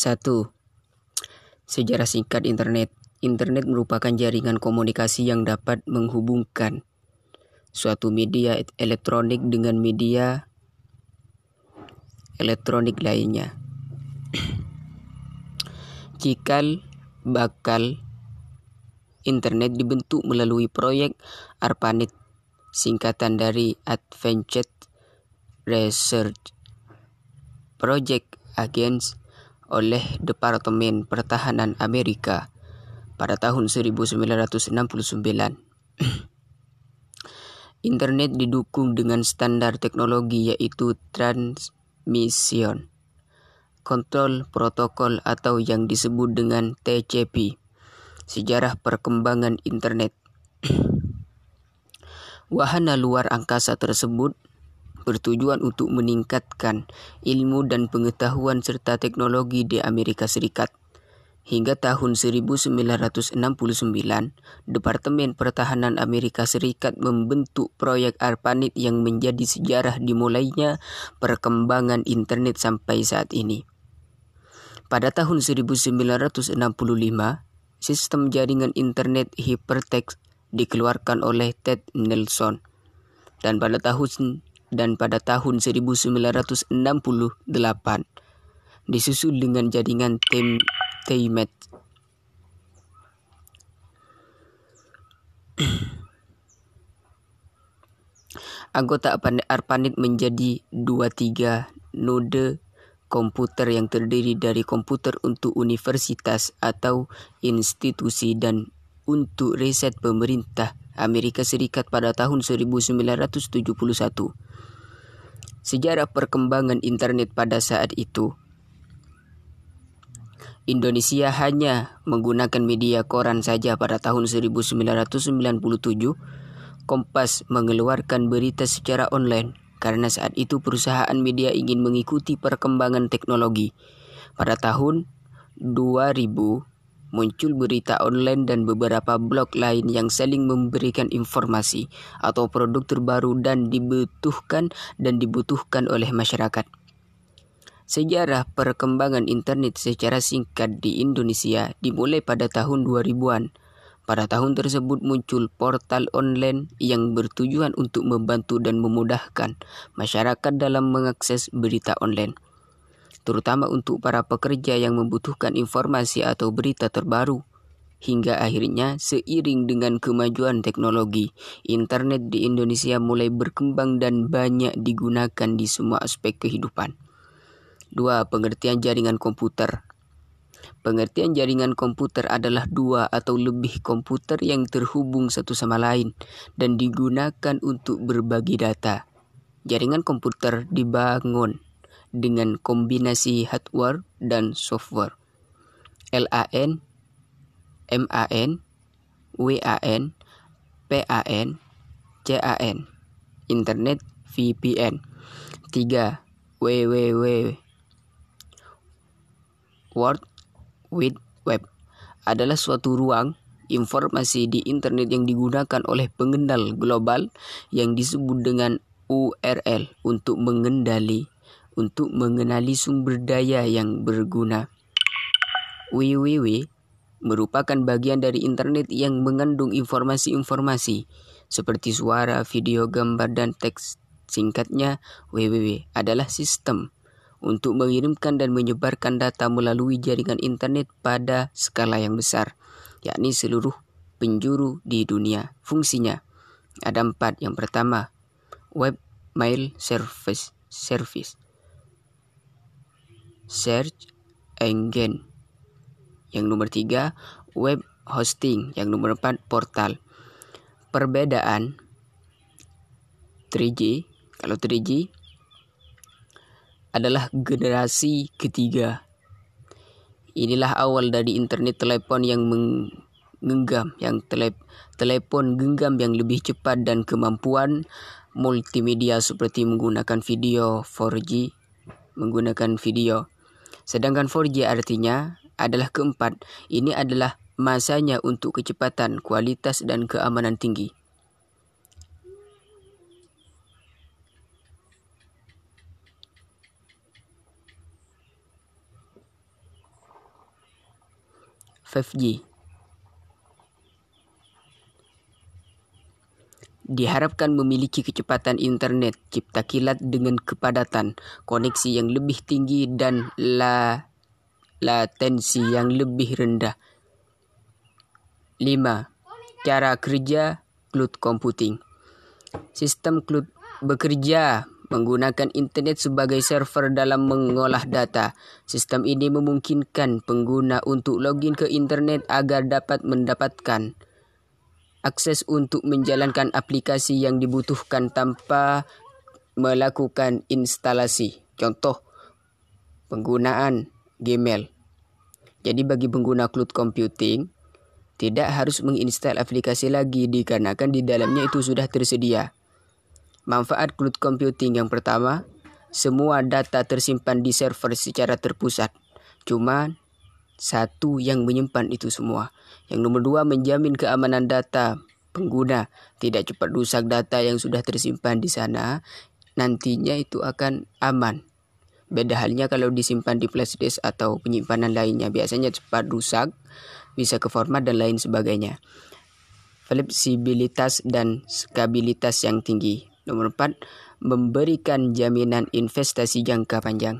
Satu, sejarah singkat internet. Internet merupakan jaringan komunikasi yang dapat menghubungkan suatu media elektronik dengan media elektronik lainnya. Cikal bakal internet dibentuk melalui proyek ARPANET singkatan dari Advanced Research Project Against oleh Departemen Pertahanan Amerika pada tahun 1969. Internet didukung dengan standar teknologi yaitu transmission kontrol protokol atau yang disebut dengan TCP. Sejarah perkembangan internet. Wahana luar angkasa tersebut bertujuan untuk meningkatkan ilmu dan pengetahuan serta teknologi di Amerika Serikat. Hingga tahun 1969, Departemen Pertahanan Amerika Serikat membentuk proyek ARPANET yang menjadi sejarah dimulainya perkembangan internet sampai saat ini. Pada tahun 1965, sistem jaringan internet hypertext dikeluarkan oleh Ted Nelson. Dan pada tahun dan pada tahun 1968 disusul dengan jaringan Tem Teymet. Anggota ARPANET menjadi 23 node komputer yang terdiri dari komputer untuk universitas atau institusi dan untuk riset pemerintah Amerika Serikat pada tahun 1971. Sejarah perkembangan internet pada saat itu Indonesia hanya menggunakan media koran saja pada tahun 1997. Kompas mengeluarkan berita secara online karena saat itu perusahaan media ingin mengikuti perkembangan teknologi. Pada tahun 2000 muncul berita online dan beberapa blog lain yang saling memberikan informasi atau produk terbaru dan dibutuhkan dan dibutuhkan oleh masyarakat. Sejarah perkembangan internet secara singkat di Indonesia dimulai pada tahun 2000-an pada tahun tersebut muncul portal online yang bertujuan untuk membantu dan memudahkan masyarakat dalam mengakses berita online, terutama untuk para pekerja yang membutuhkan informasi atau berita terbaru. Hingga akhirnya, seiring dengan kemajuan teknologi, internet di Indonesia mulai berkembang dan banyak digunakan di semua aspek kehidupan. Dua, pengertian jaringan komputer. Pengertian jaringan komputer adalah dua atau lebih komputer yang terhubung satu sama lain dan digunakan untuk berbagi data. Jaringan komputer dibangun dengan kombinasi hardware dan software. LAN, MAN, WAN, PAN, CAN, Internet VPN. 3. WWW World Wide Web adalah suatu ruang informasi di internet yang digunakan oleh pengendal global yang disebut dengan URL untuk mengendali untuk mengenali sumber daya yang berguna. WWW merupakan bagian dari internet yang mengandung informasi-informasi seperti suara, video, gambar, dan teks. Singkatnya, WWW adalah sistem untuk mengirimkan dan menyebarkan data melalui jaringan internet pada skala yang besar, yakni seluruh penjuru di dunia. Fungsinya ada empat. Yang pertama, web mail service, service, search engine. Yang nomor tiga, web hosting. Yang nomor empat, portal. Perbedaan 3G, kalau 3G adalah generasi ketiga. Inilah awal dari internet telepon yang menggenggam, yang telep, telepon genggam yang lebih cepat dan kemampuan multimedia seperti menggunakan video 4G, menggunakan video. Sedangkan 4G artinya adalah keempat. Ini adalah masanya untuk kecepatan, kualitas, dan keamanan tinggi. Fifth G Diharapkan memiliki kecepatan internet cipta kilat dengan kepadatan, koneksi yang lebih tinggi dan la latensi yang lebih rendah. 5. Cara kerja cloud computing. Sistem cloud bekerja menggunakan internet sebagai server dalam mengolah data. Sistem ini memungkinkan pengguna untuk login ke internet agar dapat mendapatkan akses untuk menjalankan aplikasi yang dibutuhkan tanpa melakukan instalasi. Contoh, penggunaan Gmail. Jadi bagi pengguna cloud computing, tidak harus menginstal aplikasi lagi dikarenakan di dalamnya itu sudah tersedia. Manfaat cloud computing yang pertama, semua data tersimpan di server secara terpusat. Cuma satu yang menyimpan itu semua. Yang nomor dua menjamin keamanan data pengguna. Tidak cepat rusak data yang sudah tersimpan di sana. Nantinya itu akan aman. Beda halnya kalau disimpan di flash disk atau penyimpanan lainnya. Biasanya cepat rusak, bisa ke format dan lain sebagainya. Fleksibilitas dan skabilitas yang tinggi. Nomor empat, memberikan jaminan investasi jangka panjang.